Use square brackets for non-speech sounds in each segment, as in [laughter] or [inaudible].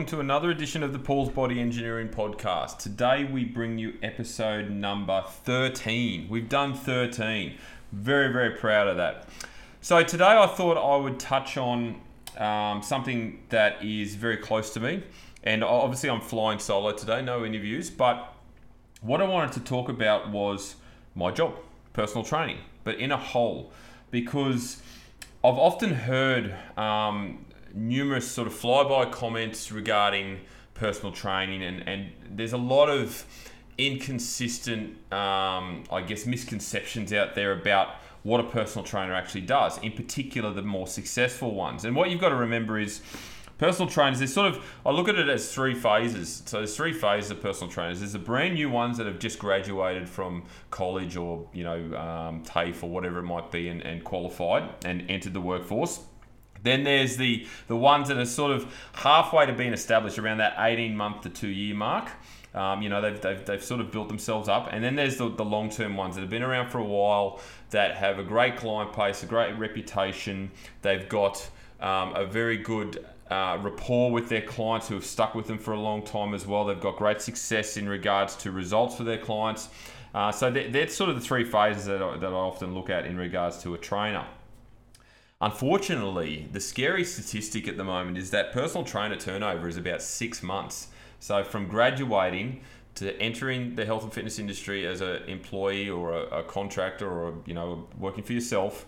welcome to another edition of the Paul's Body Engineering Podcast. Today we bring you episode number 13. We've done 13. Very, very proud of that. So, today I thought I would touch on um, something that is very close to me. And obviously, I'm flying solo today, no interviews. But what I wanted to talk about was my job, personal training, but in a whole. Because I've often heard um, numerous sort of flyby comments regarding personal training, and, and there's a lot of inconsistent, um, I guess, misconceptions out there about what a personal trainer actually does, in particular the more successful ones. And what you've got to remember is personal trainers, there's sort of, I look at it as three phases. So there's three phases of personal trainers. There's the brand new ones that have just graduated from college or, you know, um, TAFE or whatever it might be and, and qualified and entered the workforce. Then there's the the ones that are sort of halfway to being established around that 18 month to two year mark. Um, you know, they've, they've, they've sort of built themselves up. And then there's the, the long term ones that have been around for a while that have a great client base, a great reputation. They've got um, a very good uh, rapport with their clients who have stuck with them for a long time as well. They've got great success in regards to results for their clients. Uh, so that's sort of the three phases that I, that I often look at in regards to a trainer. Unfortunately, the scary statistic at the moment is that personal trainer turnover is about six months. So from graduating to entering the health and fitness industry as an employee or a, a contractor or you know working for yourself,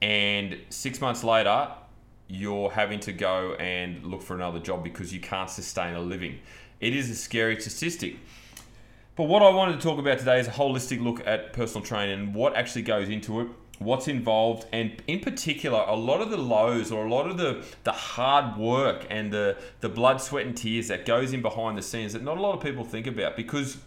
and six months later you're having to go and look for another job because you can't sustain a living. It is a scary statistic. But what I wanted to talk about today is a holistic look at personal training and what actually goes into it what's involved and in particular a lot of the lows or a lot of the the hard work and the the blood sweat and tears that goes in behind the scenes that not a lot of people think about. Because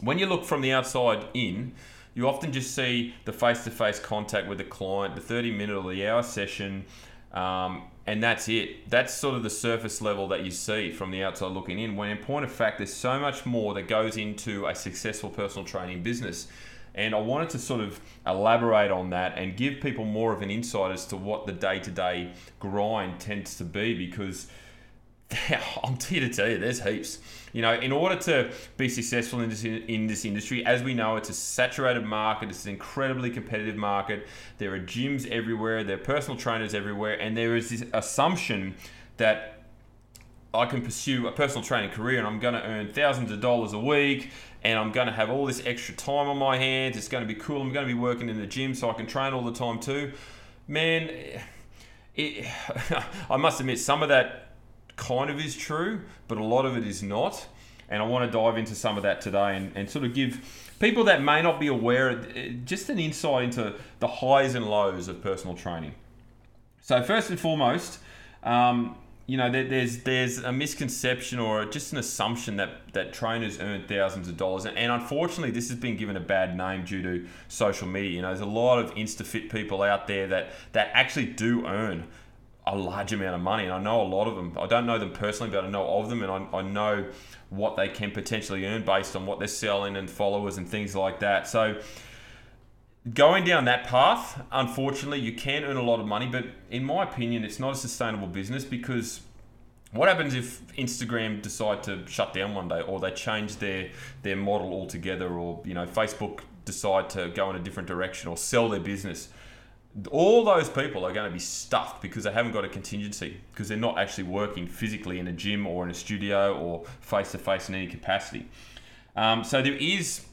when you look from the outside in you often just see the face-to-face contact with the client the 30 minute or the hour session um, and that's it. That's sort of the surface level that you see from the outside looking in when in point of fact there's so much more that goes into a successful personal training business and I wanted to sort of elaborate on that and give people more of an insight as to what the day to day grind tends to be because [laughs] I'm here to tell you, there's heaps. You know, in order to be successful in this in this industry, as we know, it's a saturated market. It's an incredibly competitive market. There are gyms everywhere. There are personal trainers everywhere, and there is this assumption that I can pursue a personal training career and I'm going to earn thousands of dollars a week and I'm going to have all this extra time on my hands. It's going to be cool. I'm going to be working in the gym so I can train all the time too. Man, it, [laughs] I must admit, some of that kind of is true, but a lot of it is not. And I want to dive into some of that today and, and sort of give people that may not be aware just an insight into the highs and lows of personal training. So, first and foremost, um, you know, there, there's there's a misconception or just an assumption that that trainers earn thousands of dollars, and, unfortunately, this has been given a bad name due to social media. You know, there's a lot of InstaFit people out there that that actually do earn a large amount of money, and I know a lot of them. I don't know them personally, but I know of them, and I, I know what they can potentially earn based on what they're selling and followers and things like that. So going down that path, unfortunately, you can earn a lot of money, but in my opinion, it's not a sustainable business because what happens if Instagram decide to shut down one day, or they change their their model altogether, or you know Facebook decide to go in a different direction, or sell their business? All those people are going to be stuffed because they haven't got a contingency because they're not actually working physically in a gym or in a studio or face to face in any capacity. Um, so there is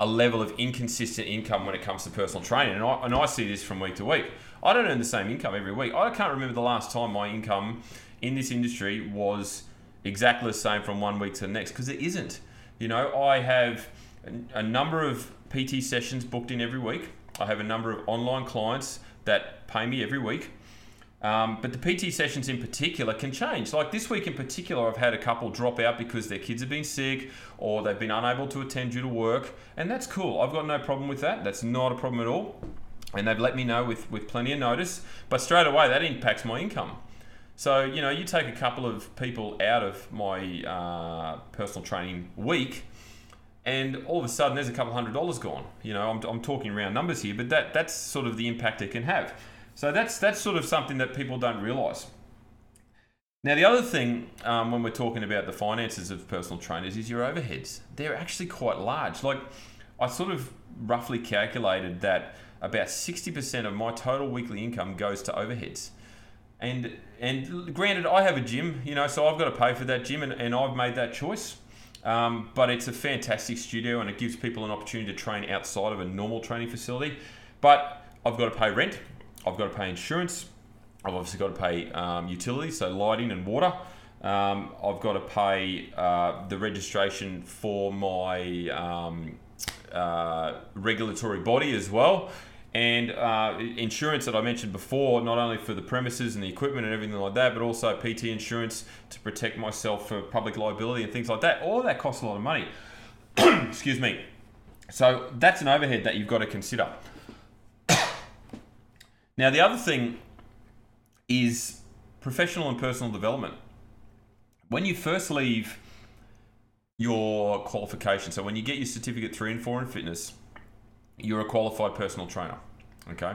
a level of inconsistent income when it comes to personal training. And I, and I see this from week to week. I don't earn the same income every week. I can't remember the last time my income in this industry was exactly the same from one week to the next because it isn't. You know, I have a number of PT sessions booked in every week. I have a number of online clients that pay me every week. Um, but the PT sessions in particular can change. Like this week in particular, I've had a couple drop out because their kids have been sick or they've been unable to attend due to work, and that's cool. I've got no problem with that. That's not a problem at all. And they've let me know with, with plenty of notice, but straight away that impacts my income. So, you know, you take a couple of people out of my uh, personal training week, and all of a sudden there's a couple hundred dollars gone. You know, I'm, I'm talking round numbers here, but that, that's sort of the impact it can have. So that's that's sort of something that people don't realise. Now, the other thing um, when we're talking about the finances of personal trainers is your overheads. They're actually quite large. Like, I sort of roughly calculated that about 60% of my total weekly income goes to overheads. And and granted, I have a gym, you know, so I've got to pay for that gym, and, and I've made that choice. Um, but it's a fantastic studio, and it gives people an opportunity to train outside of a normal training facility. But I've got to pay rent, I've got to pay insurance, I've obviously got to pay um, utilities, so lighting and water. Um, I've got to pay uh, the registration for my um, uh, regulatory body as well. And uh, insurance that I mentioned before, not only for the premises and the equipment and everything like that, but also PT insurance to protect myself for public liability and things like that. All that costs a lot of money. [clears throat] Excuse me. So that's an overhead that you've got to consider. Now, the other thing is professional and personal development. When you first leave your qualification, so when you get your certificate three and four in fitness, you're a qualified personal trainer. Okay.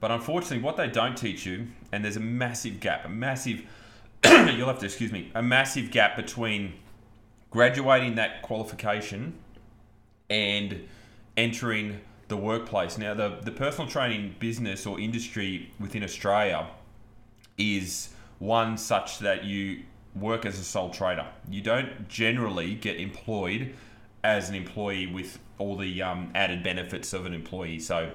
But unfortunately, what they don't teach you, and there's a massive gap, a massive, [coughs] you'll have to excuse me, a massive gap between graduating that qualification and entering the workplace. Now, the, the personal training business or industry within Australia is one such that you work as a sole trader. You don't generally get employed as an employee with all the um, added benefits of an employee. So,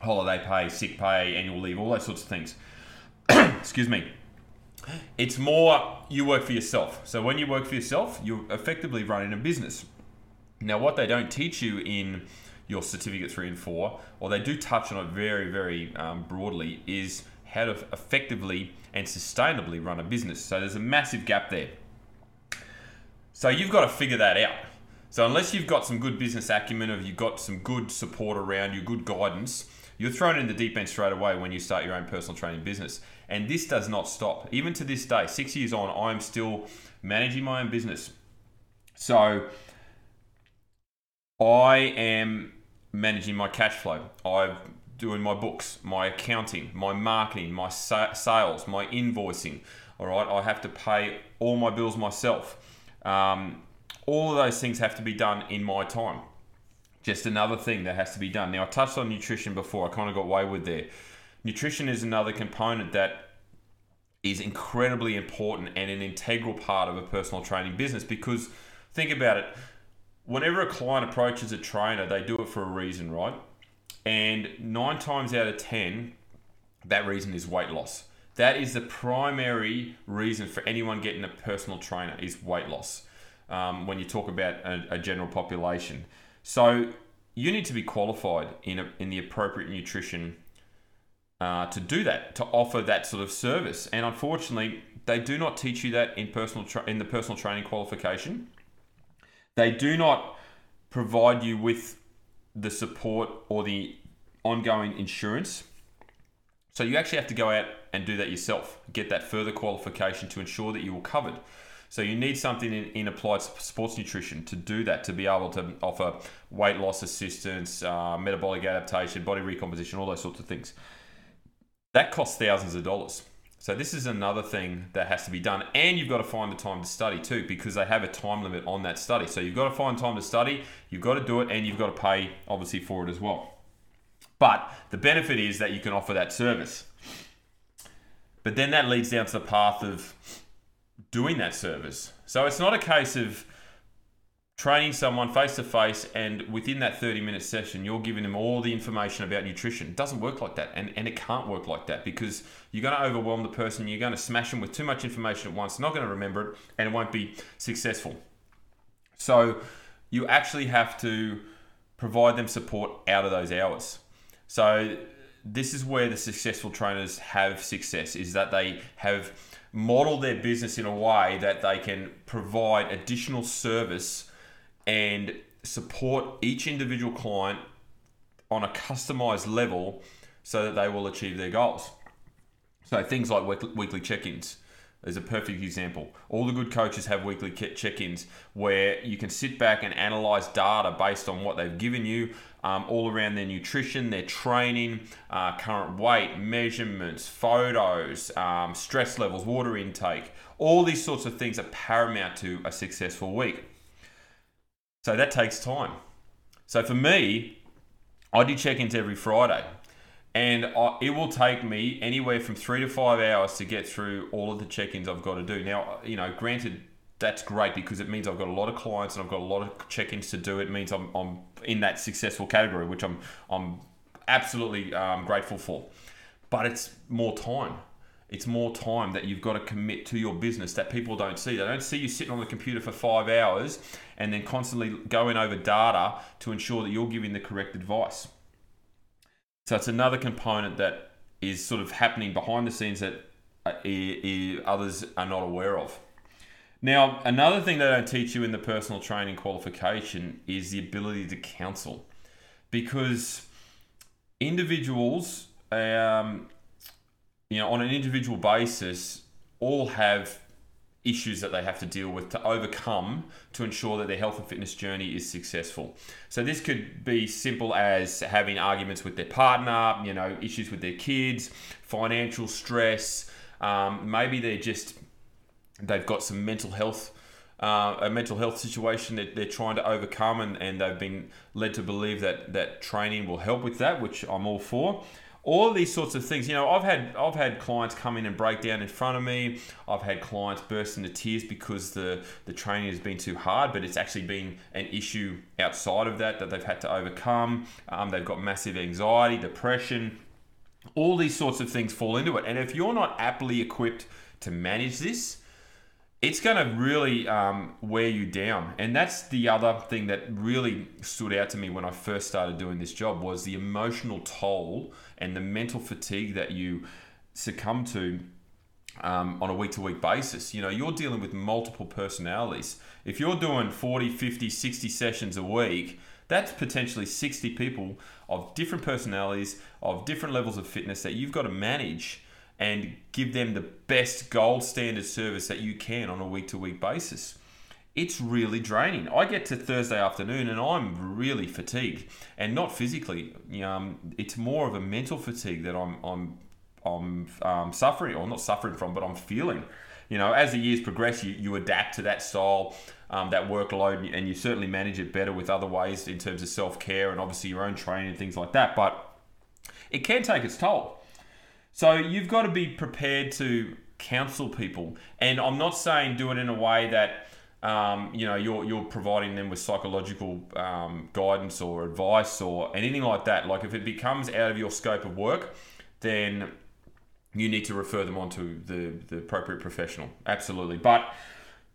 holiday pay, sick pay, annual leave, all those sorts of things. [coughs] Excuse me. It's more you work for yourself. So, when you work for yourself, you're effectively running a business. Now, what they don't teach you in your certificate three and four, or they do touch on it very, very um, broadly, is how to effectively and sustainably run a business. So there's a massive gap there. So you've got to figure that out. So unless you've got some good business acumen or you've got some good support around you, good guidance, you're thrown in the deep end straight away when you start your own personal training business. And this does not stop. Even to this day, six years on, I'm still managing my own business. So I am managing my cash flow. I'm doing my books, my accounting, my marketing, my sa- sales, my invoicing. All right, I have to pay all my bills myself. Um, all of those things have to be done in my time. Just another thing that has to be done. Now, I touched on nutrition before, I kind of got wayward there. Nutrition is another component that is incredibly important and an integral part of a personal training business because think about it whenever a client approaches a trainer, they do it for a reason, right? And nine times out of 10, that reason is weight loss. That is the primary reason for anyone getting a personal trainer is weight loss um, when you talk about a, a, general population. So you need to be qualified in, a, in the appropriate nutrition uh, to do that, to offer that sort of service. And unfortunately, they do not teach you that in personal tra- in the personal training qualification. They do not provide you with the support or the ongoing insurance. So you actually have to go out and do that yourself, get that further qualification to ensure that you are covered. So you need something in, in, applied sports nutrition to do that, to be able to offer weight loss assistance, uh, metabolic adaptation, body recomposition, all those sorts of things. That costs thousands of dollars. So this is another thing that has to be done, and you've got to find the time to study too, because they have a time limit on that study. So you've got to find time to study, you've got to do it, and you've got to pay obviously for it as well. But the benefit is that you can offer that service. But then that leads down to the path of doing that service. So it's not a case of training someone face to face and within that 30 minute session you're giving them all the information about nutrition. It doesn't work like that and, and it can't work like that because you're going to overwhelm the person you're going to smash them with too much information at once not going to remember it and it won't be successful. So you actually have to provide them support out of those hours. So this is where the successful trainers have success is that they have modeled their business in a way that they can provide additional service and support each individual client on a customized level so that they will achieve their goals. So things like weekly check-ins, is a perfect example. All the good coaches have weekly check ins where you can sit back and analyze data based on what they've given you, um, all around their nutrition, their training, uh, current weight, measurements, photos, um, stress levels, water intake. All these sorts of things are paramount to a successful week. So that takes time. So for me, I do check ins every Friday and I, it will take me anywhere from three to five hours to get through all of the check-ins I've got to do. Now, you know, granted, that's great because it means I've got a lot of clients and I've got a lot of check-ins to do. It means I'm, I'm in that successful category, which I'm I'm absolutely um, grateful for. But it's more time. It's more time that you've got to commit to your business that people don't see. They don't see you sitting on the computer for five hours and then constantly going over data to ensure that you're giving the correct advice. So it's another component that is sort of happening behind the scenes that uh, others are not aware of. Now, another thing they don't teach you in the personal training qualification is the ability to counsel, because individuals, um, you know, on an individual basis, all have issues that they have to deal with to overcome to ensure that their health and fitness journey is successful. So this could be simple as having arguments with their partner, you know, issues with their kids, financial stress. Um, maybe they're just they've got some mental health. Uh, a mental health situation that they're trying to overcome, and, and they've been led to believe that that training will help with that, which I'm all for all these sorts of things. You know, I've had I've had clients come in and break down in front of me. I've had clients burst into tears because the the training has been too hard, but it's actually been an issue outside of that that they've had to overcome. Um, they've got massive anxiety, depression. All these sorts of things fall into it, and if you're not aptly equipped to manage this, it's going to really um, wear you down and that's the other thing that really stood out to me when i first started doing this job was the emotional toll and the mental fatigue that you succumb to um, on a week to week basis. You know, you're dealing with multiple personalities. If you're doing 40, 50, 60 sessions a week, that's potentially 60 people of different personalities, of different levels of fitness that you've got to manage and give them the best gold standard service that you can on a week to week basis it's really draining. I get to Thursday afternoon and I'm really fatigued, and not physically. Um, it's more of a mental fatigue that I'm I'm I'm um, suffering, or not suffering from, but I'm feeling. You know, as the years progress, you, you adapt to that style, um, that workload, and you certainly manage it better with other ways in terms of self care and obviously your own training and things like that. But it can take its toll. So you've got to be prepared to counsel people, and I'm not saying do it in a way that um, you know, you're, you're providing them with psychological um, guidance or advice or anything like that. Like if it becomes out of your scope of work, then you need to refer them on to the, the appropriate professional. Absolutely. But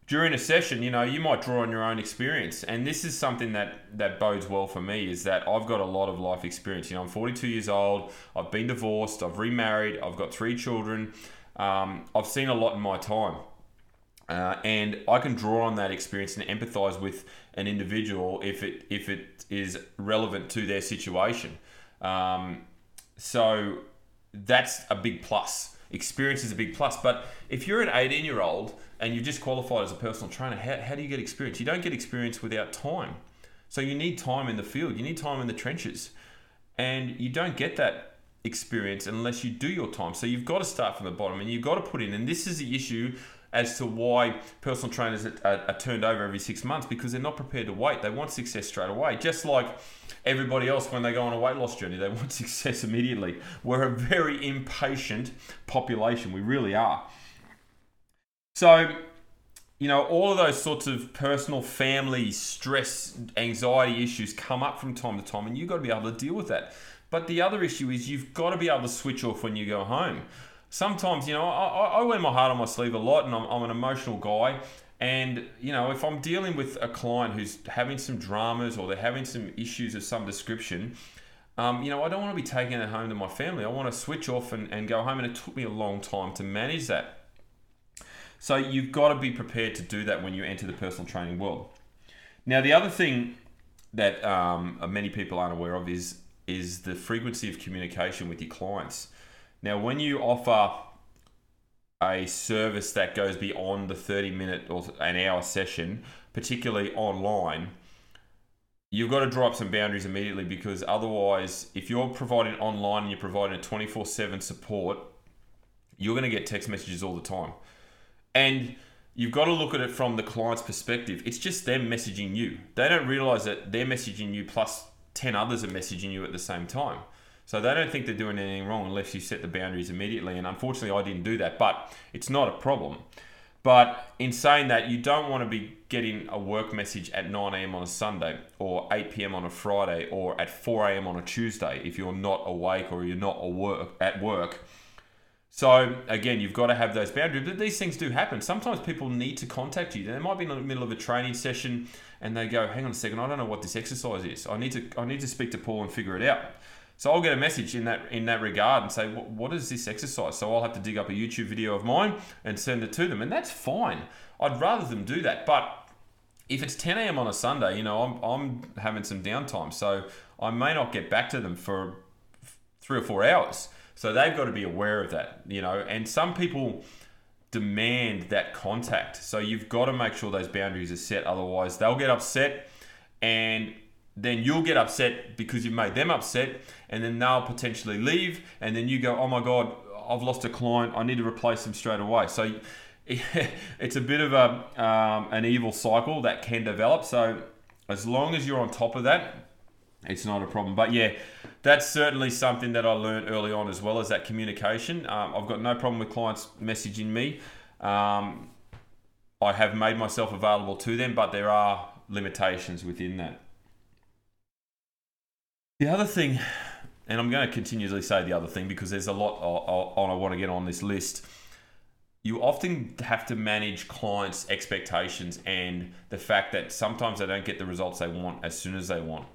during a session, you know, you might draw on your own experience. And this is something that, that bodes well for me is that I've got a lot of life experience. You know, I'm 42 years old, I've been divorced, I've remarried, I've got three children. Um, I've seen a lot in my time. Uh, and I can draw on that experience and empathize with an individual if it if it is relevant to their situation. Um, so that's a big plus. Experience is a big plus. But if you're an 18 year old and you've just qualified as a personal trainer, how, how do you get experience? You don't get experience without time. So you need time in the field. You need time in the trenches, and you don't get that experience unless you do your time. So you've got to start from the bottom, and you've got to put in. And this is the issue as to why personal trainers are, are, are, turned over every six months because they're not prepared to wait. They want success straight away. Just like everybody else when they go on a weight loss journey, they [laughs] want success immediately. We're a very impatient population. We really are. So, you know, all of those sorts of personal, family, stress, anxiety issues come up from time to time, and you've got to be able to deal with that. But the other issue is you've got to be able to switch off when you go home sometimes, you know, I, I wear my heart on my sleeve a lot and I'm, I'm an emotional guy. And, you know, if I'm dealing with a client who's having some dramas or they're having some issues of some description, um, you know, I don't want to be taking it home to my family. I want to switch off and, and go home. And it took me a long time to manage that. So you've got to be prepared to do that when you enter the personal training world. Now, the other thing that um, many people aren't aware of is is the frequency of communication with your clients. Now, when you offer a service that goes beyond the 30 minute or an hour session, particularly online, you've got to draw up some boundaries immediately because otherwise, if you're providing online and you're providing a 24 7 support, you're going to get text messages all the time. And you've got to look at it from the client's perspective. It's just them messaging you. They don't realize that they're messaging you plus 10 others are messaging you at the same time. So they don't think they're doing anything wrong unless you set the boundaries immediately. And unfortunately, I didn't do that, but it's not a problem. But in saying that, you don't want to be getting a work message at 9 a.m. on a Sunday or 8 p.m. on a Friday or at 4 a.m. on a Tuesday if you're not awake or you're not at work. So again, you've got to have those boundaries. But these things do happen. Sometimes people need to contact you. They might be in the middle of a training session and they go, "Hang on a second, I don't know what this exercise is. I need to I need to speak to Paul and figure it out." So I'll get a message in that in that regard and say, what is this exercise? So I'll have to dig up a YouTube video of mine and send it to them, and that's fine. I'd rather them do that, but if it's 10 a.m. on a Sunday, you know, I'm, I'm having some downtime, so I may not get back to them for three or four hours. So they've got to be aware of that, you know. And some people demand that contact, so you've got to make sure those boundaries are set. Otherwise, they'll get upset, and then you'll get upset because you've made them upset, and then they'll potentially leave, and then you go, oh my god, I've lost a client, I need to replace them straight away. So [laughs] it's a bit of a um, an evil cycle that can develop. So as long as you're on top of that, it's not a problem. But yeah, that's certainly something that I learned early on as well as that communication. Um, I've got no problem with clients messaging me. Um, I have made myself available to them, but there are limitations within that. The other thing, and I'm going to continually say the other thing because there's a lot on I want to get on this list. You often have to manage clients' expectations and the fact that sometimes they don't get the results they want as soon as they want.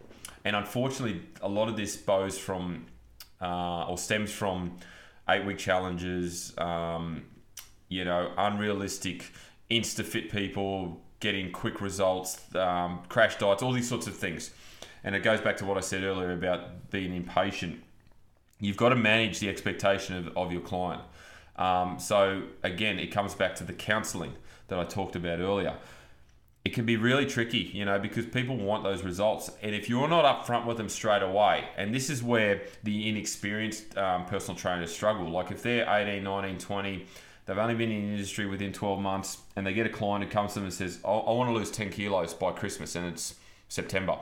And unfortunately, a lot of this bows from uh, or stems from eight week challenges, um, you know, unrealistic, insta fit people getting quick results, um, crash diets, all these sorts of things and it goes back to what I said earlier about being impatient. You've got to manage the expectation of, of your client. Um, so again, it comes back to the counselling that I talked about earlier. It can be really tricky, you know, because people want those results. And if you're not upfront with them straight away, and this is where the inexperienced um, personal trainers struggle. Like if they're 18, 19, 20, they've only been in the industry within 12 months, and they get a client who comes to them and says, I, I want to lose 10 kilos by Christmas, and it's September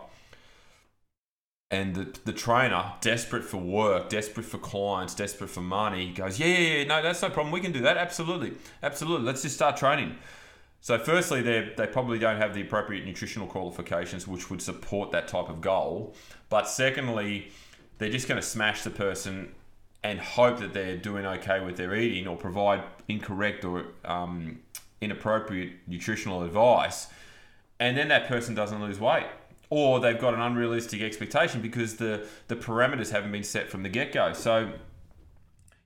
and the, the trainer, desperate for work, desperate for clients, desperate for money, goes, yeah, yeah, yeah, no, that's no problem. We can do that. Absolutely. Absolutely. Let's just start training. So, firstly, they they probably don't have the appropriate nutritional qualifications which would support that type of goal. But secondly, they're just going to smash the person and hope that they're doing okay with their eating or provide incorrect or um, inappropriate nutritional advice. And then that person doesn't lose weight or they've got an unrealistic expectation because the the parameters haven't been set from the get go. So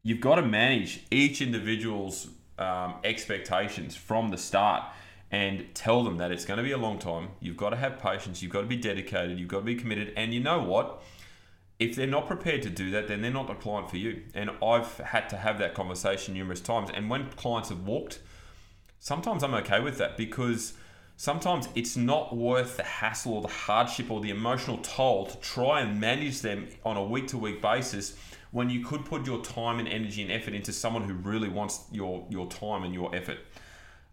you've got to manage each individual's um, expectations from the start and tell them that it's going to be a long time. You've got to have patience. You've got to be dedicated. You've got to be committed. And you know what? If they're not prepared to do that, then they're not a client for you. And I've had to have that conversation numerous times. And when clients have walked, sometimes I'm okay with that because sometimes it's not worth the hassle or the hardship or the emotional toll to try and manage them on a week to week basis when you could put your time and energy and effort into someone who really wants your, your time and your effort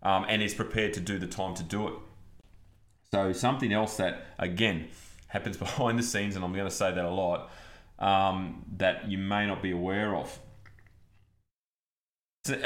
um, and is prepared to do the time to do it. So, something else that, again, happens [laughs] behind the scenes, and I'm going to say that a lot, um, that you may not be aware of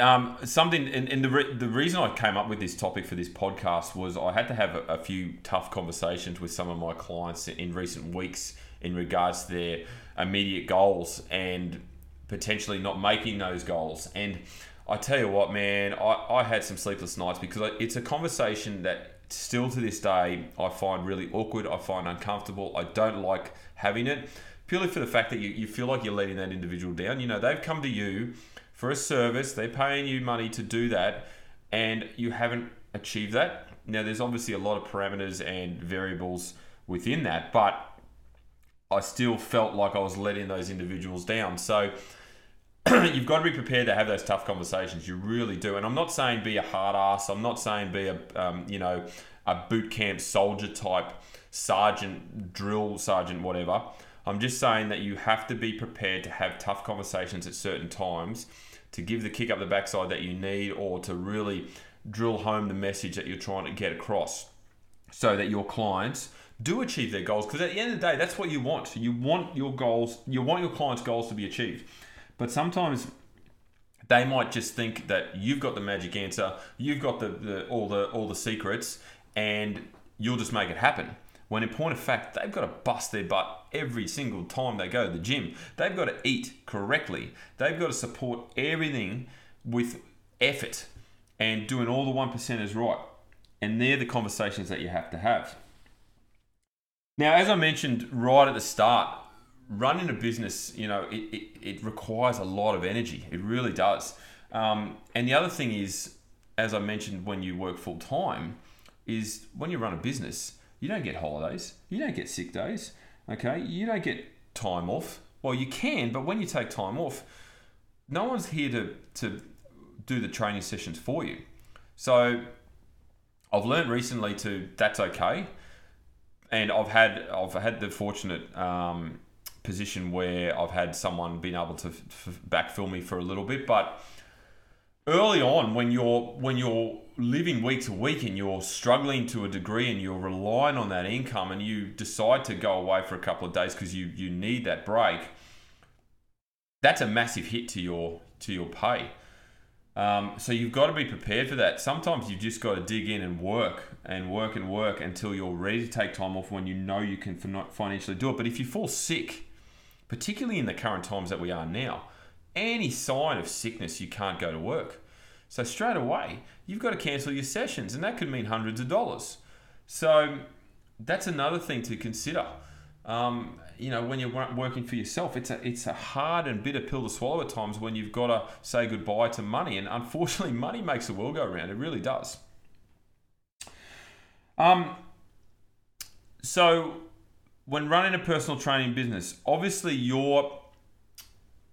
um, something, and, and the, re- the reason I came up with this topic for this podcast was I had to have a, a, few tough conversations with some of my clients in recent weeks in regards to their immediate goals and potentially not making those goals. And I tell you what, man, I, I had some sleepless nights because it's a conversation that still to this day I find really awkward, I find uncomfortable, I don't like having it purely for the fact that you, you feel like you're letting that individual down. You know, they've come to you for a service, they're paying you money to do that, and you haven't achieved that. Now, there's obviously a lot of parameters and variables within that, but I still felt like I was letting those individuals down. So, [clears throat] you've got to be prepared to have those tough conversations. You really do. And I'm not saying be a hard ass. I'm not saying be a um, you know a boot camp soldier type sergeant, drill sergeant, whatever. I'm just saying that you have to be prepared to have tough conversations at certain times to give the kick up the backside that you need or to really drill home the message that you're trying to get across so that your clients do achieve their goals. Because at the end of the day that's what you want. You want your goals you want your clients goals to be achieved. But sometimes they might just think that you've got the magic answer you've got the, the all the all the secrets and you'll just make it happen when in point of fact, they've got to bust their butt every single time they go to the gym. They've got to eat correctly. They've got to support everything with effort and doing all the one percenters right. And they're the conversations that you have to have. Now, as I mentioned right at the start, running a business, you know, it, it, it requires a lot of energy. It really does. Um, and the other thing is, as I mentioned, when you work full time, is when you run a business, you don't get holidays. You don't get sick days. Okay. You don't get time off. Well, you can, but when you take time off, no one's here to, to do the training sessions for you. So I've learned recently to that's okay. And I've had I've had the fortunate um, position where I've had someone being able to f- backfill me for a little bit, but early on when you're when you're living week to week and you're struggling to a degree and you're relying on that income and you decide to go away for a couple of days because you you need that break that's a massive hit to your to your pay. Um, so you've got to be prepared for that. Sometimes you've just got to dig in and work and work and work until you're ready to take time off when you know you can financially do it. But if you fall sick particularly in the current times that we are now any sign of sickness, you can't go to work. So straight away, you've got to cancel your sessions, and that could mean hundreds of dollars. So that's another thing to consider. Um, you know, when you're working for yourself, it's a it's a hard and bitter pill to swallow at times when you've got to say goodbye to money, and unfortunately, [laughs] money makes the world go round. It really does. Um. So, when running a personal training business, obviously you're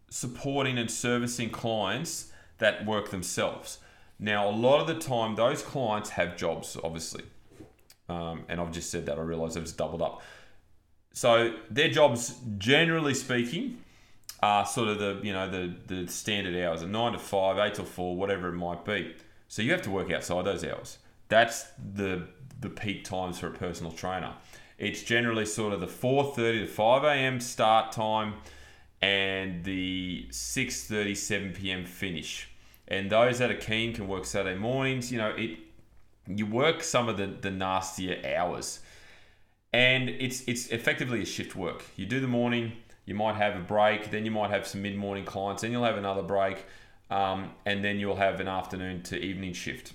supporting and servicing clients that work themselves. Now, a lot of the time, those clients have jobs, obviously. Um, and I've just said that, I realize I've just doubled up. So, their jobs, generally speaking, are sort of the you know the the standard hours, a nine to five, eight to four, whatever it might be. So you have to work outside those hours. That's the the peak times for a personal trainer. It's generally sort of the 4:30 to 5 a.m. start time and the 6:30 7 p.m. finish. And those that are keen can work Saturday mornings. You know, it you work some of the, the nastier hours. And it's it's effectively a shift work. You do the morning, you might have a break, then you might have some mid morning clients, then you'll have another break, um, and then you'll have an afternoon to evening shift.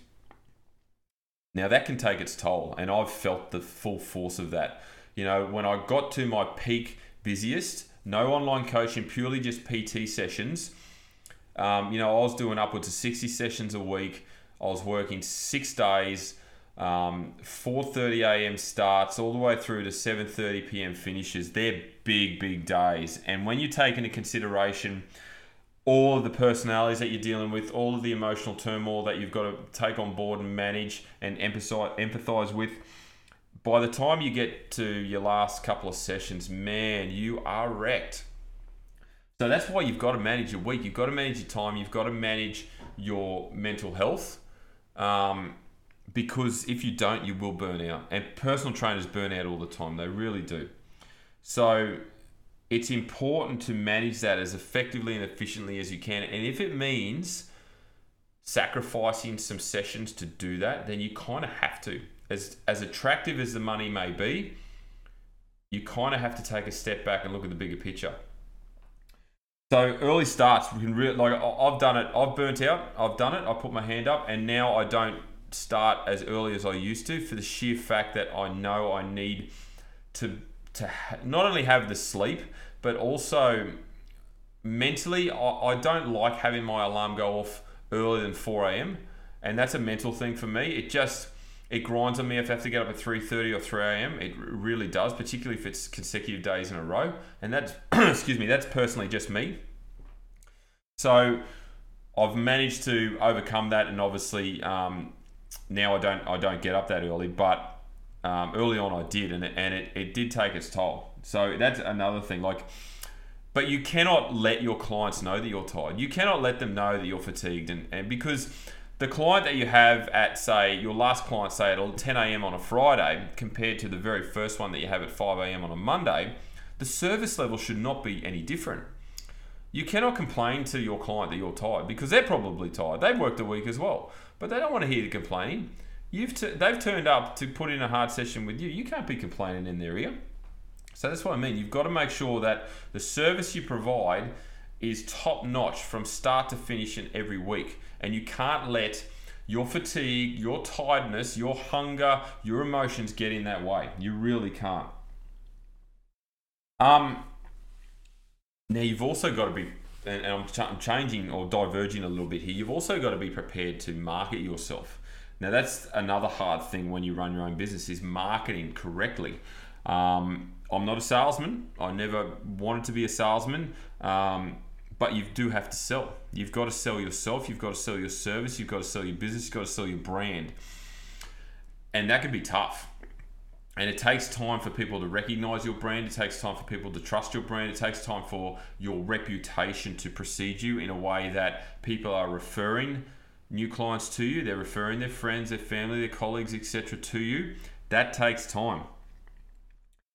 Now that can take its toll, and I've felt the full force of that. You know, when I got to my peak busiest, no online coaching, purely just PT sessions. Um, you know, I was doing upwards of 60 sessions a week. I was working six days, um, 4.30 a.m. starts all the way through to 7.30 p.m. finishes. They're big, big days. And when you take into consideration all of the personalities that you're dealing with, all of the emotional turmoil that you've got to take on board and manage and empathize, empathize with, by the time you get to your last couple of sessions, man, you are wrecked. So that's why you've got to manage your week. You've got to manage your time. You've got to manage your mental health. Um, because if you don't, you will burn out. And personal trainers burn out all the time. They really do. So it's important to manage that as effectively and efficiently as you can. And if it means sacrificing some sessions to do that, then you kind of have to as as attractive as the money may be, you kind of have to take a step back and look at the bigger picture. So early starts, we can really like I've done it. I've burnt out. I've done it. I put my hand up, and now I don't start as early as I used to for the sheer fact that I know I need to to not only have the sleep, but also mentally, I, I don't like having my alarm go off earlier than 4 a.m. And that's a mental thing for me. It just it grinds on me if I have to get up at 3.30 or 3 a.m. It really does, particularly if it's consecutive days in a row. And that's, [clears throat] excuse me, that's personally just me. So I've managed to overcome that, and obviously um, now I don't I don't get up that early, but um, early on I did, and it, and it, it did take its toll. So that's another thing. Like, but you cannot let your clients know that you're tired. You cannot let them know that you're fatigued, and, and because the client that you have at say your last client say at 10 a.m. on a Friday compared to the very first one that you have at 5 a.m. on a Monday, the service level should not be any different. You cannot complain to your client that you're tired because they're probably tired. They've worked a week as well, but they don't want to hear you complaining. You've t- they've turned up to put in a hard session with you. You can't be complaining in their ear. So that's what I mean. You've got to make sure that the service you provide is top notch from start to finish in every week. And you can't let your fatigue, your tiredness, your hunger, your emotions get in that way. You really can't. Um, now you've also got to be, and I'm, ch- I'm changing or diverging a little bit here. You've also got to be prepared to market yourself. Now that's another hard thing when you run your own business is marketing correctly. Um, I'm not a salesman. I never wanted to be a salesman. Um, but you do have to sell. You've got to sell yourself. You've got to sell your service. You've got to sell your business. You've got to sell your brand. And that can be tough. And it takes time for people to recognize your brand. It takes time for people to trust your brand. It takes time for your reputation to precede you in a way that people are referring new clients to you. They're referring their friends, their family, their colleagues, etc. to you. That takes time.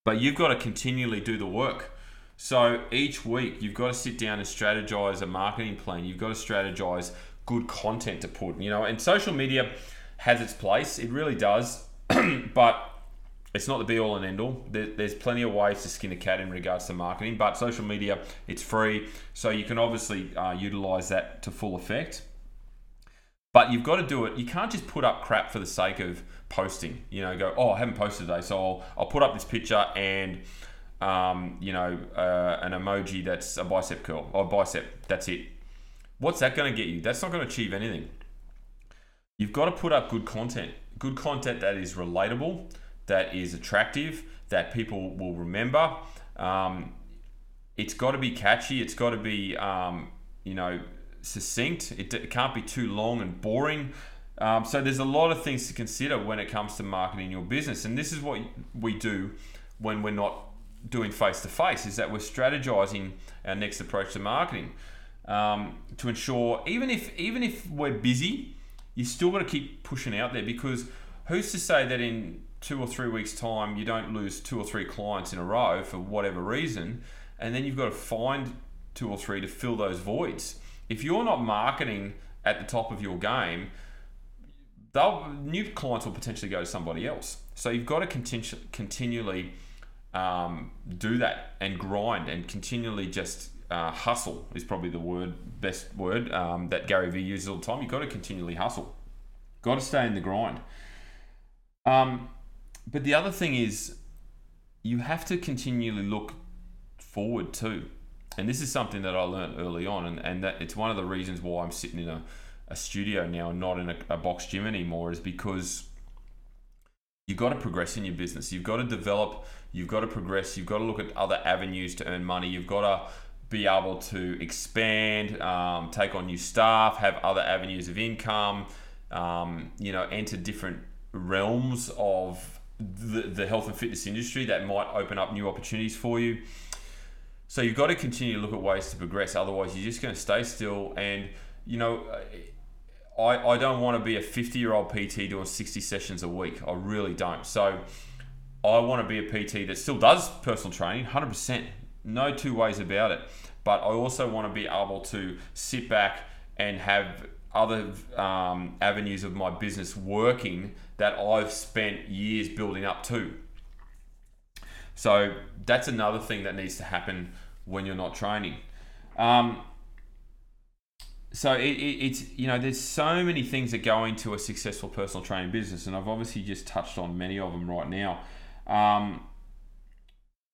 But you've got to continually do the work. So each week, you've got to sit down and strategize a marketing plan. You've got to strategize good content to put. You know, and social media has its place. It really does. [clears throat] but it's not the be all and end all. there's plenty of ways to skin a cat in regards to marketing, but social media, it's free. So you can obviously uh, utilize that to full effect. But you've got to do it. You can't just put up crap for the sake of posting. You know, go, oh, I haven't posted today, so I'll, I'll put up this picture and um, you know, uh, an emoji that's a bicep curl or bicep. That's it. What's that going to get you? That's not going to achieve anything. You've got to put up good content, good content that is relatable, that is attractive, that people will remember. Um, it's got to be catchy. It's got to be, um, you know, succinct. It, it, can't be too long and boring. Um, so there's a lot of things to consider when it comes to marketing your business, and this is what we do when we're not doing face to face is that we're strategizing our next approach to marketing um, to ensure even if even if we're busy, you still got to keep pushing out there because who's to say that in two or three weeks time you don't lose two or three clients in a row for whatever reason, and then you've got to find two or three to fill those voids. If you're not marketing at the top of your game, new clients will potentially go to somebody else. So you've got to continu- continually um, do that and grind and continually just uh, hustle is probably the word best word um, that Gary Vee uses all the time. You've got to continually hustle. Got to stay in the grind. Um, but the other thing is, you have to continually look forward too. And this is something that I learned early on, and, and that it's one of the reasons why I'm sitting in a, a studio now and not in a, a box gym anymore, is because you've got to progress in your business. You've got to develop You've got to progress. You've got to look at other avenues to earn money. You've got to be able to expand, um, take on new staff, have other avenues of income, um, you know, enter different realms of the, the health and fitness industry that might open up new opportunities for you. So you've got to continue to look at ways to progress. Otherwise, you're just going to stay still. And, you know, I, I don't want to be a 50 year old PT doing 60 sessions a week. I really don't. So, I want to be a PT that still does personal training, 100%, no two ways about it. But I also want to be able to sit back and have other um, avenues of my business working that I've spent years building up to. So that's another thing that needs to happen when you're not training. Um, so it, it, it's you know there's so many things that go into a successful personal training business, and I've obviously just touched on many of them right now. Um,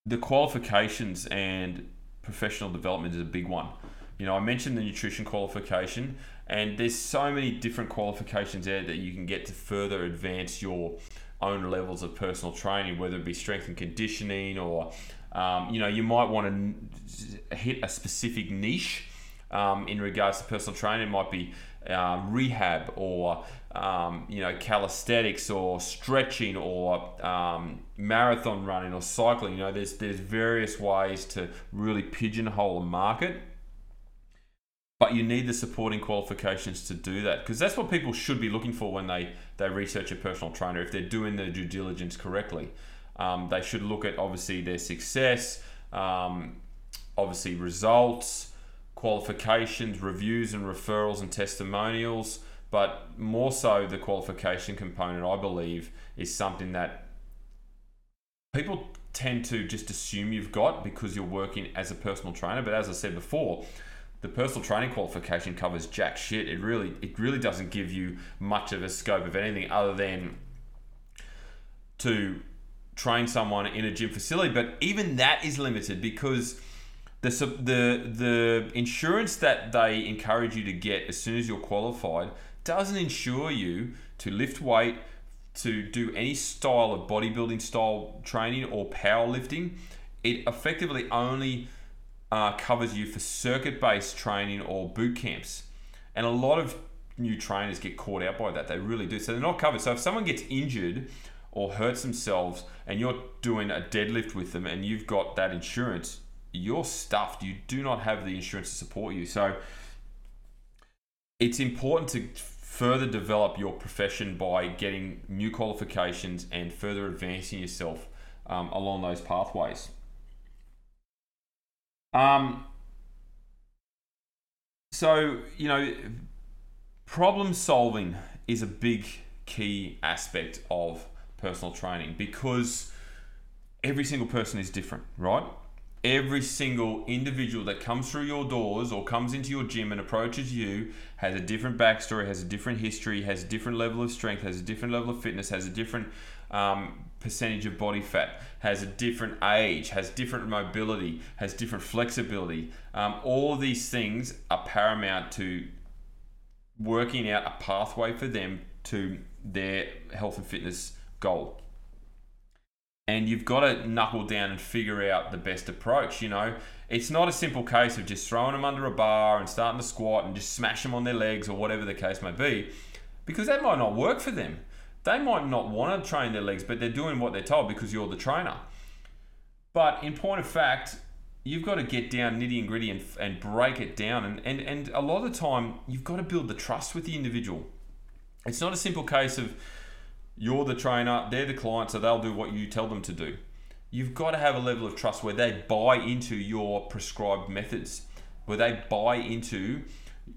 the qualifications and professional development is a big one. You know, I mentioned the nutrition qualification, and there's so many different qualifications there that you can get to further advance your own levels of personal training, whether it be strength and conditioning or, um, you know, you might want to hit a specific niche um, in regards to personal training. It might be uh, rehab or um, you know calisthenics or stretching or um, marathon running or cycling. You know, there's there's various ways to really pigeonhole a market. But you need the supporting qualifications to do that because that's what people should be looking for when they, they research a personal trainer. If they're doing their due diligence correctly, um, they should look at obviously their success, um, obviously results, qualifications, reviews and referrals and testimonials, but more so the qualification component, I believe, is something that people tend to just assume you've got because you're working as a personal trainer. But as I said before, the personal training qualification covers jack shit. It really it really doesn't give you much of a scope of anything other than to train someone in a gym facility. But even that is limited because the the the insurance that they encourage you to get as soon as you're qualified doesn't insure you to lift weight, to do any style of bodybuilding style training or powerlifting. It effectively only uh, covers you for circuit based training or boot camps, and a lot of new trainers get caught out by that. They really do. So they're not covered. So if someone gets injured or hurts themselves and you're doing a deadlift with them and you've got that insurance, you're stuffed. You do not have the insurance to support you. So it's important to further develop your profession by getting new qualifications and further advancing yourself um, along those pathways. Um, so, you know, problem solving is a big key aspect of personal training because every single person is different, right? Every single individual that comes through your doors or comes into your gym and approaches you has a different backstory, has a different history, has a different level of strength, has a different level of fitness, has a different um, percentage of body fat, has a different age, has different mobility, has different flexibility. Um, all these things are paramount to working out a pathway for them to their health and fitness goal and you've got to knuckle down and figure out the best approach. You know, it's not a simple case of just throwing them under a bar and starting to squat and just smash them on their legs or whatever the case may be, because that might not work for them. They might not want to train their legs, but they're doing what they're told because you're the trainer. But in point of fact, you've got to get down nitty and gritty and, and break it down. And, and, and a lot of the time, you've got to build the trust with the individual. It's not a simple case of, you're the trainer, they're the client, so they'll do what you tell them to do. You've got to have a level of trust where they buy into your prescribed methods, where they buy into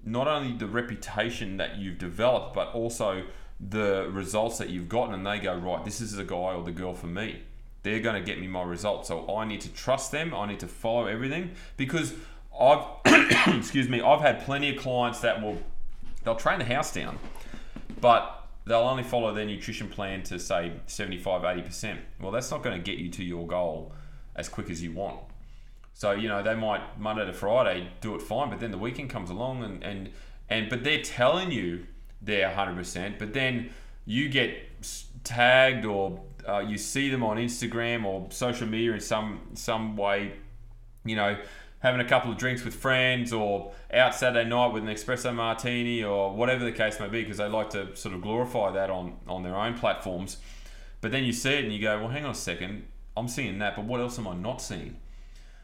not only the reputation that you've developed, but also the results that you've gotten, and they go, right, this is the guy or the girl for me. They're going to get me my results. So I need to trust them. I need to follow everything because I've, [coughs] excuse me, I've had plenty of clients that will, they'll train the house down, but they'll only follow their nutrition plan to say 75 80% well that's not going to get you to your goal as quick as you want. So you know they might monday to friday do it fine but then the weekend comes along and and and but they're telling you they're 100% but then you get tagged or uh, you see them on instagram or social media in some some way you know having a couple of drinks with friends or out Saturday night with an espresso martini or whatever the case may be because they like to sort of glorify that on, on their own platforms. But then you see it and you go, well, hang on a second, I'm seeing that, but what else am I not seeing?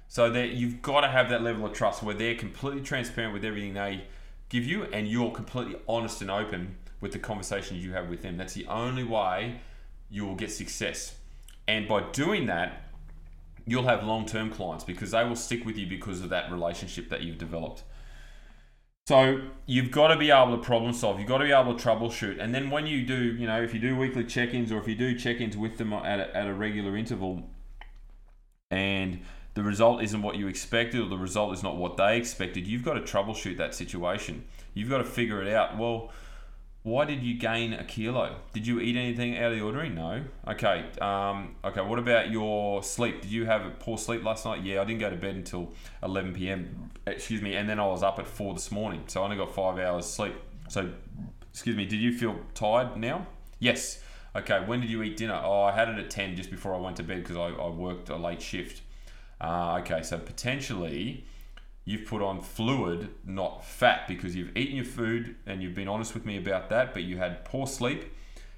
So that you've got to have that level of trust where they're completely transparent with everything they give you and you're completely honest and open with the conversations you have with them. That's the only way you will get success. And by doing that, you'll have long term clients because they will stick with you because of that relationship that you've developed. So you've got to be able to problem solve. You've got to be able to troubleshoot. And then when you do, you know, if you do weekly check-ins or if you do check-ins with them at a, at a regular interval, and the result isn't what you expected or the result is not what they expected, you've got to troubleshoot that situation. You've got to figure it out. Well, why did you gain a kilo? Did you eat anything out of the ordinary? No. Okay. Um, okay. What about your sleep? Did you have poor sleep last night? Yeah, I didn't go to bed until 11 p.m. Excuse me, and then I was up at four this morning, so I only got five hours sleep. So, excuse me. Did you feel tired now? Yes. Okay. When did you eat dinner? Oh, I had it at 10 just before I went to bed because I, I worked a late shift. Uh, okay. So potentially you've put on fluid, not fat, because you've eaten your food and you've been honest with me about that, but you had poor sleep,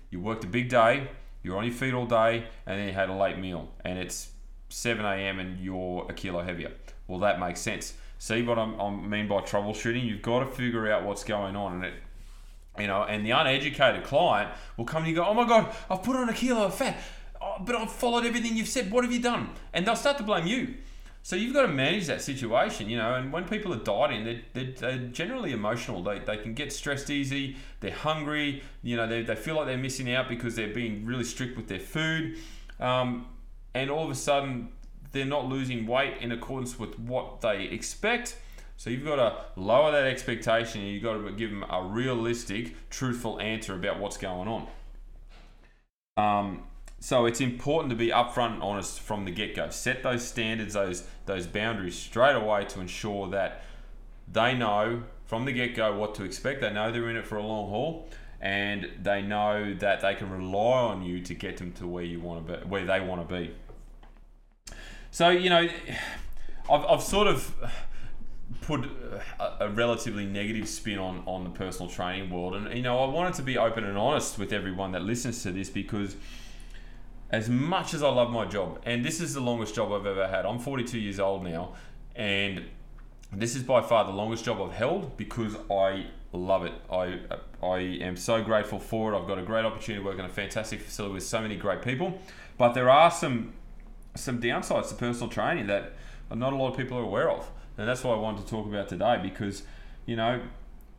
you worked a big day, you're on your feet all day, and then you had a late meal, and it's 7 a.m. and you're a kilo heavier. Well, that makes sense. See what I mean by troubleshooting? You've got to figure out what's going on, and it, you know, and the uneducated client will come to you and go, "Oh my God, I've put on a kilo of fat, oh, but I've followed everything you've said. What have you done?" And they'll start to blame you. So you've got to manage that situation, you know. And when people are dieting, they're, they're, they're, generally emotional. They, they can get stressed easy. They're hungry. You know, they, they feel like they're missing out because they're being really strict with their food. Um, and all of a sudden, they're not losing weight in accordance with what they expect. So you've got to lower that expectation and you've got to give them a realistic, truthful answer about what's going on. Um, so it's important to be upfront and honest from the get-go. Set those standards, those those boundaries straight away to ensure that they know from the get-go what to expect. They know they're in it for a long haul, and they know that they can rely on you to get them to where you want to be, where they want to be. So you know, I've, I've sort of put a, a, relatively negative spin on on the personal training world, and you know, I wanted to be open and honest with everyone that listens to this because as much as I love my job, and this is the longest job I've ever had. I'm 42 years old now, and this is by far the longest job I've held because I love it. I I am so grateful for it. I've got a great opportunity to work in a fantastic facility with so many great people, but there are some some downsides to personal training that not a lot of people are aware of, and that's what I wanted to talk about today because you know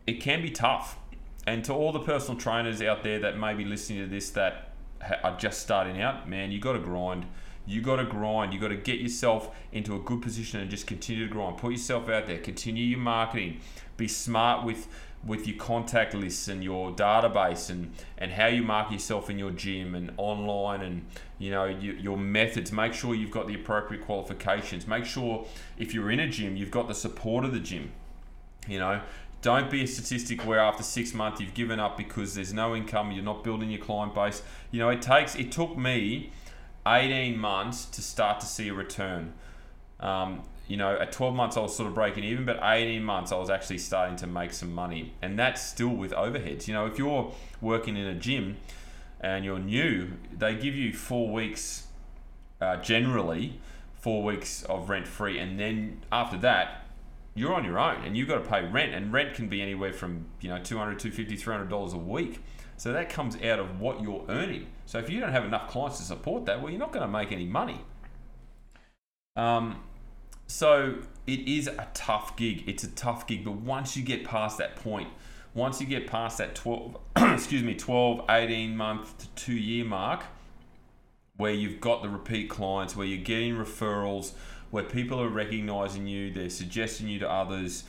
it can be tough. And to all the personal trainers out there that may be listening to this that are just starting out, man, you got to grind. You got to grind. You got to get yourself into a good position and just continue to grind. Put yourself out there. Continue your marketing. Be smart with with your contact lists and your database and and how you market yourself in your gym and online and you know your, your methods make sure you've got the appropriate qualifications make sure if you're in a gym you've got the support of the gym you know don't be a statistic where after six months you've given up because there's no income, you're not building your client base. You know, it takes, it took me 18 months to start to see a return. Um, you know, at 12 months I was sort of breaking even, but 18 months I was actually starting to make some money. And that's still with overheads. You know, if you're working in a gym and you're new, they give you four weeks, uh, generally, four weeks of rent free. And then after that, you're on your own and you've got to pay rent and rent can be anywhere from you know 200 250 300 dollars a week. So that comes out of what you're earning. So if you don't have enough clients to support that well you're not going to make any money. Um, so it is a tough gig. It's a tough gig but once you get past that point once you get past that 12 [clears throat] excuse me 12 18 month to 2 year mark where you've got the repeat clients where you're getting referrals where people are recognizing you, they're suggesting you to others,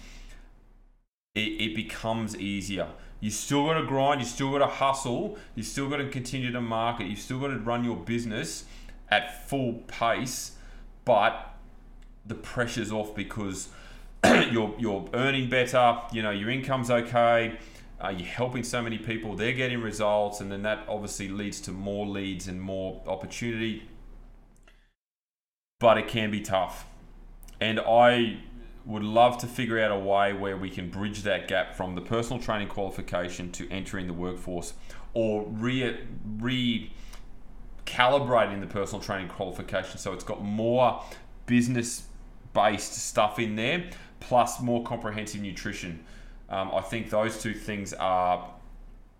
it, it becomes easier. You still got to grind, you still got to hustle, you still got to continue to market, you still got to run your business at full pace, but the pressure's off because [clears throat] you're you're earning better, you know, your income's okay, uh, you're helping so many people, they're getting results, and then that obviously leads to more leads and more opportunity but it can be tough. And I would love to figure out a way where we can bridge that gap from the personal training qualification to entering the workforce or re, the personal training qualification so it's got more business based stuff in there plus more comprehensive nutrition. Um, I think those two things are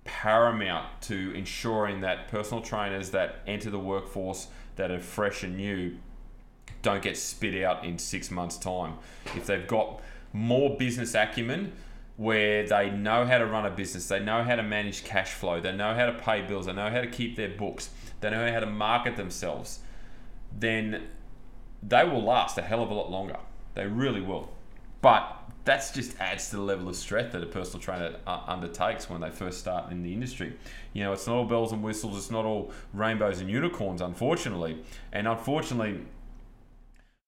paramount to ensuring that personal trainers that enter the workforce that are fresh and new don't get spit out in six months' time. If they've got more business acumen, where they know how to run a business, they know how to manage cash flow, they know how to pay bills, they know how to keep their books, they know how to market themselves, then they will last a hell of a lot longer. They really will. But that just adds to the level of stress that a personal trainer uh, undertakes when they first start in the industry. You know, it's not all bells and whistles, it's not all rainbows and unicorns, unfortunately. And unfortunately,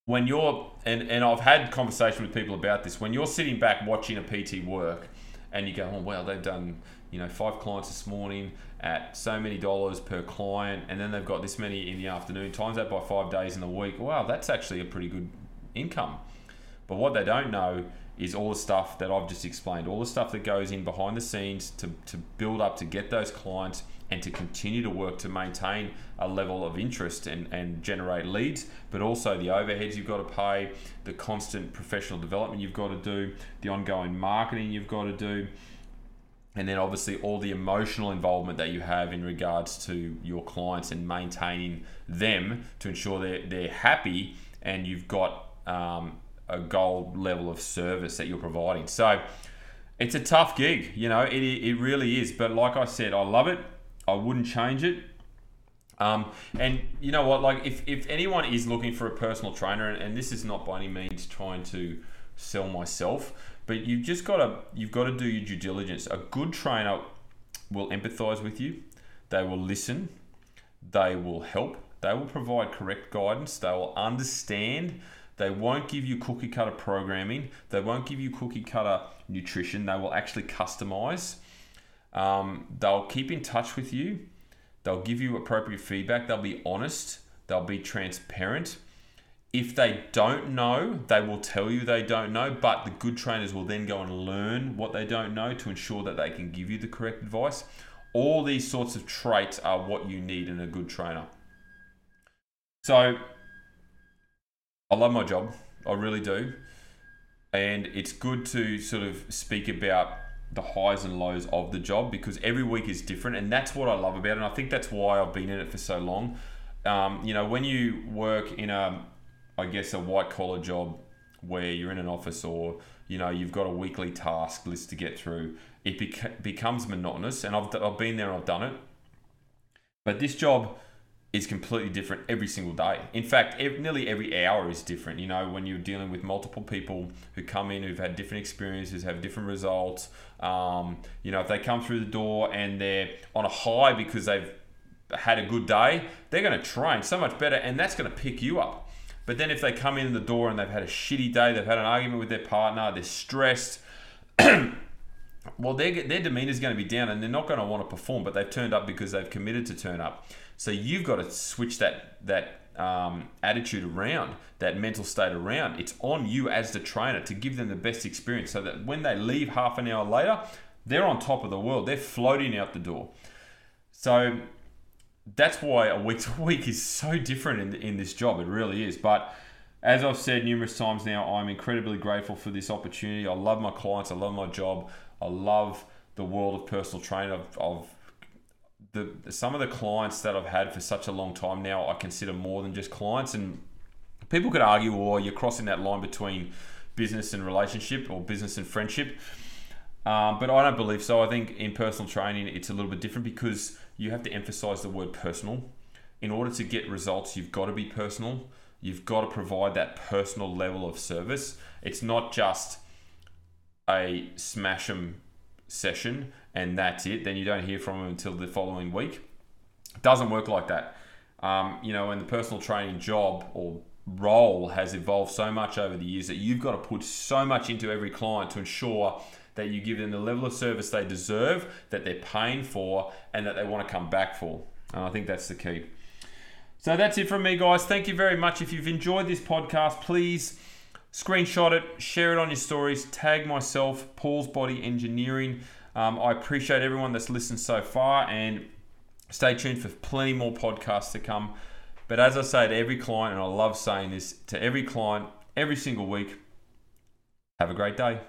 when you're and, and I've had conversation with people about this when you're sitting back watching a PT work and you go oh well they've done you know five clients this morning at so many dollars per client and then they've got this many in the afternoon times that by five days in the week wow that's actually a pretty good income. But what they don't know is all the stuff that I've just explained, all the stuff that goes in behind the scenes to, to build up to get those clients and to continue to work to maintain a level of interest and, and generate leads, but also the overheads you've got to pay, the constant professional development you've got to do, the ongoing marketing you've got to do, and then obviously all the emotional involvement that you have in regards to your clients and maintaining them to ensure they're, they're happy and you've got um, a gold level of service that you're providing. So it's a tough gig, you know, it, it really is. But like I said, I love it. I wouldn't change it. Um, and you know what, like if, if anyone is looking for a personal trainer, and, and this is not by any means trying to sell myself, but you've just got to you've got to do your due diligence. A good trainer will empathize with you. They will listen. They will help. They will provide correct guidance. They will understand they won't give you cookie cutter programming. They won't give you cookie cutter nutrition. They will actually customize. Um, they'll keep in touch with you. They'll give you appropriate feedback. They'll be honest. They'll be transparent. If they don't know, they will tell you they don't know, but the good trainers will then go and learn what they don't know to ensure that they can give you the correct advice. All these sorts of traits are what you need in a good trainer. So, I love my job. I really do. And it's good to sort of speak about the highs and lows of the job because every week is different. And that's what I love about it. And I think that's why I've been in it for so long. Um, you know, when you work in a, I guess, a white collar job where you're in an office or, you know, you've got a weekly task list to get through, it beca- becomes monotonous. And I've, I've been there, I've done it. But this job, is completely different every single day. In fact, nearly every hour is different. You know, when you're dealing with multiple people who come in who've had different experiences, have different results. Um, you know, if they come through the door and they're on a high because they've had a good day, they're going to train so much better, and that's going to pick you up. But then if they come in the door and they've had a shitty day, they've had an argument with their partner, they're stressed. [coughs] well, their, their demeanor is going to be down and they're not going to want to perform, but they've turned up because they've committed to turn up. So you've got to switch that that um, attitude around, that mental state around. It's on you as the trainer to give them the best experience, so that when they leave half an hour later, they're on top of the world. They're floating out the door. So that's why a week [laughs] to week is so different in, in this job. It really is. But as I've said numerous times now, I'm incredibly grateful for this opportunity. I love my clients. I love my job. I love the world of personal training. I've, I've the some of the clients that I've had for such a long time now, I consider more than just clients. And people could argue, or you're crossing that line between business and relationship or business and friendship. Um, but I don't believe so. I think in personal training, it's a little bit different because you have to emphasize the word personal. In order to get results, you've got to be personal. You've got to provide that personal level of service. It's not just a smash 'em session and that's it. Then you don't hear from them until the following week. It doesn't work like that. Um, you know, and the personal training job or role has evolved so much over the years that you've got to put so much into every client to ensure that you give them the level of service they deserve, that they're paying for, and that they want to come back for. And I think that's the key. So that's it from me, guys. Thank you very much. If you've enjoyed this podcast, please screenshot it, share it on your stories, tag myself, Paul's Body Engineering. Um, I appreciate everyone that's listened so far and stay tuned for plenty more podcasts to come. But as I say to every client, and I love saying this to every client every single week, have a great day.